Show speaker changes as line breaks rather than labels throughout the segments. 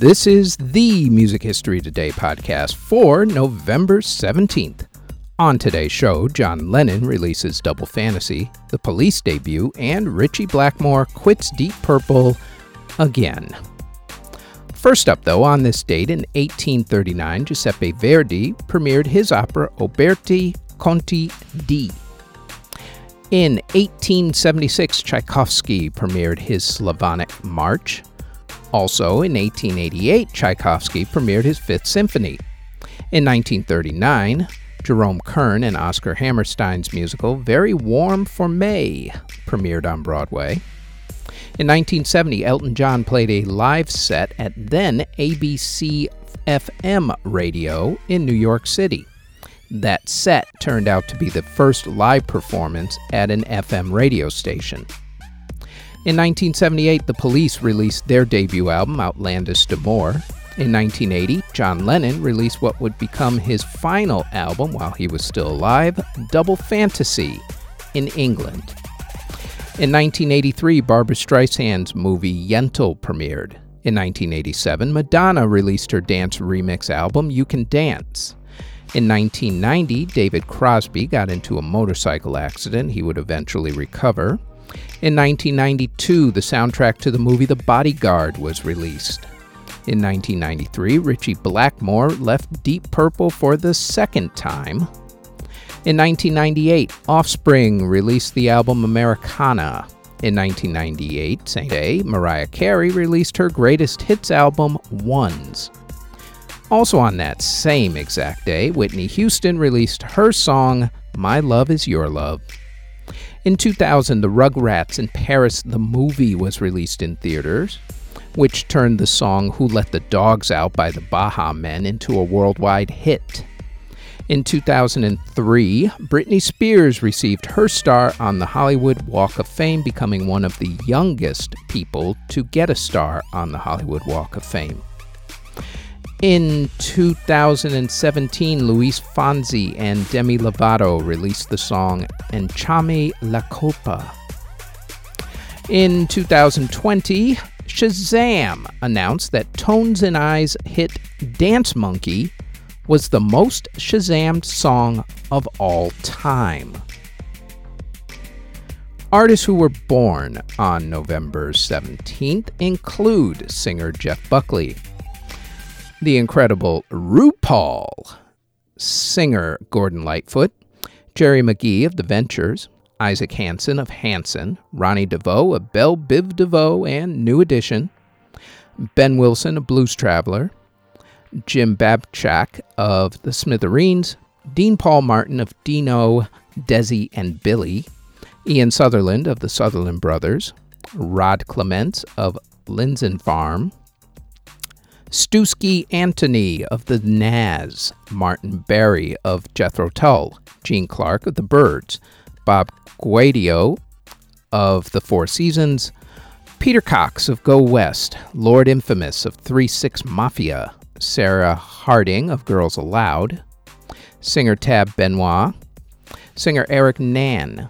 This is the Music History Today podcast for November 17th. On today's show, John Lennon releases Double Fantasy, the police debut, and Ritchie Blackmore quits Deep Purple again. First up, though, on this date in 1839, Giuseppe Verdi premiered his opera Oberto Conte di. In 1876, Tchaikovsky premiered his Slavonic March. Also, in 1888, Tchaikovsky premiered his Fifth Symphony. In 1939, Jerome Kern and Oscar Hammerstein's musical Very Warm for May premiered on Broadway. In 1970, Elton John played a live set at then ABC FM radio in New York City. That set turned out to be the first live performance at an FM radio station. In 1978, the Police released their debut album, Outlandos d'Amour. In 1980, John Lennon released what would become his final album while he was still alive, Double Fantasy, in England. In 1983, Barbra Streisand's movie Yentl premiered. In 1987, Madonna released her dance remix album You Can Dance. In 1990, David Crosby got into a motorcycle accident he would eventually recover. In 1992, the soundtrack to the movie The Bodyguard was released. In 1993, Ritchie Blackmore left Deep Purple for the second time. In 1998, Offspring released the album Americana. In 1998, same day, Mariah Carey released her greatest hits album, Ones. Also on that same exact day, Whitney Houston released her song, My Love Is Your Love. In 2000, The Rugrats in Paris, the movie, was released in theaters, which turned the song Who Let the Dogs Out by the Baha Men into a worldwide hit. In 2003, Britney Spears received her star on the Hollywood Walk of Fame, becoming one of the youngest people to get a star on the Hollywood Walk of Fame. In 2017, Luis Fonsi and Demi Lovato released the song Échame la Culpa. In 2020, Shazam announced that Tones and I's hit Dance Monkey was the most Shazammed song of all time. Artists who were born on November 17th include singer Jeff Buckley, the incredible RuPaul, singer Gordon Lightfoot, Jerry McGee of The Ventures, Isaac Hanson of Hanson, Ronnie DeVoe of Belle Biv DeVoe and New Edition, Ben Wilson of Blues Traveler, Jim Babjak of The Smithereens, Dean Paul Martin of Dino, Desi, and Billy, Ian Sutherland of the Sutherland Brothers, Rod Clements of Lindisfarne, Stewkey Antoni of the Nazz, Martin Barre of Jethro Tull, Gene Clark of the Byrds, Bob Gaudio of the Four Seasons, Peter Cox of Go West, Lord Infamous of 3 6 Mafia, Sarah Harding of Girls Aloud, singer Tab Benoit, singer Eric Nan,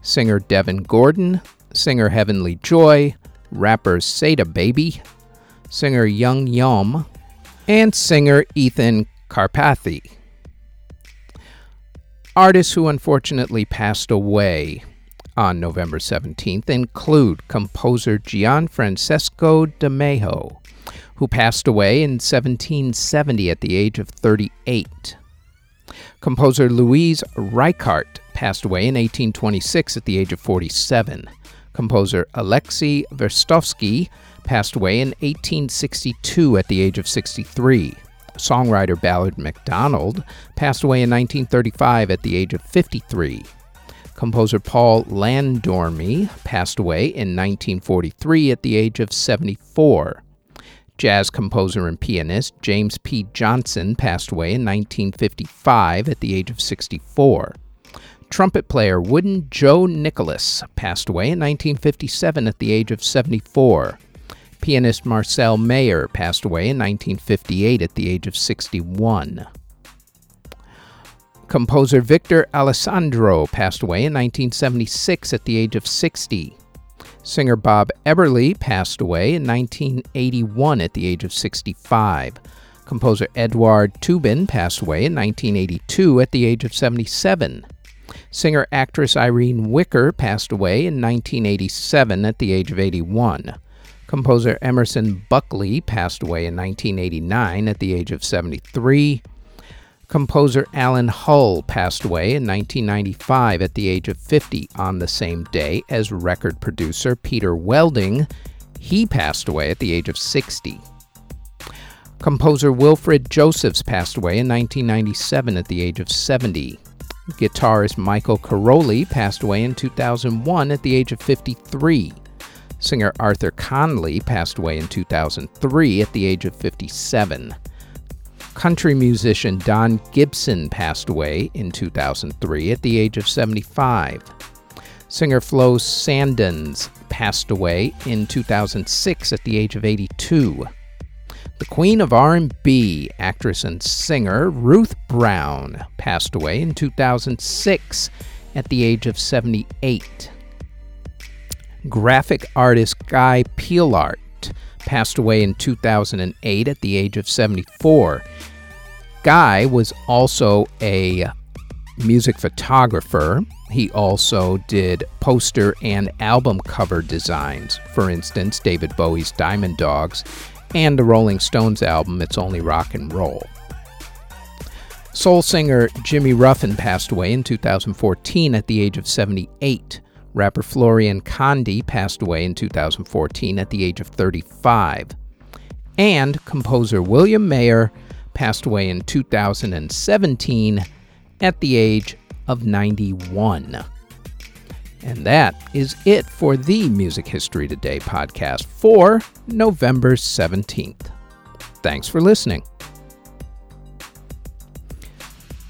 singer Devin Gordon, singer Heavenly Joy, rapper Sada Baby, singer Young Yom, and singer Ethan Karpathy. Artists who unfortunately passed away on November 17th include composer Gianfrancesco de Majo, who passed away in 1770 at the age of 38. Composer Louise Reichardt passed away in 1826 at the age of 47. Composer Alexei Verstovsky passed away in 1862 at the age of 63. Songwriter Ballard MacDonald passed away in 1935 at the age of 53. Composer Paul Landormy passed away in 1943 at the age of 74. Jazz composer and pianist James P. Johnson passed away in 1955 at the age of 64. Trumpet player Wooden Joe Nicholas passed away in 1957 at the age of 74. Pianist Marcel Meyer passed away in 1958 at the age of 61. Composer Victor Alessandro passed away in 1976 at the age of 60. Singer Bob Eberly passed away in 1981 at the age of 65. Composer Eduard Tubin passed away in 1982 at the age of 77. Singer actress Irene Wicker passed away in 1987 at the age of 81. Composer Emerson Buckley passed away in 1989 at the age of 73. Composer Alan Hull passed away in 1995 at the age of 50 on the same day as record producer Peter Welding. He passed away at the age of 60. Composer Wilfred Josephs passed away in 1997 at the age of 70. Guitarist Michael Karoli passed away in 2001 at the age of 53. Singer Arthur Conley passed away in 2003 at the age of 57 country musician Don Gibson passed away in 2003 at the age of 75. Singer Flo Sandon's passed away in 2006 at the age of 82. The queen of R&B, actress and singer Ruth Brown passed away in 2006 at the age of 78. Graphic artist Guy Peellaert passed away in 2008 at the age of 74. Guy was also a music photographer. He also did poster and album cover designs. For instance, David Bowie's Diamond Dogs and the Rolling Stones album It's Only Rock and Roll. Soul singer Jimmy Ruffin passed away in 2014 at the age of 78. Rapper Florian Condi passed away in 2014 at the age of 35. And composer William Mayer passed away in 2017 at the age of 91. And that is it for the Music History Today podcast for November 17th. Thanks for listening.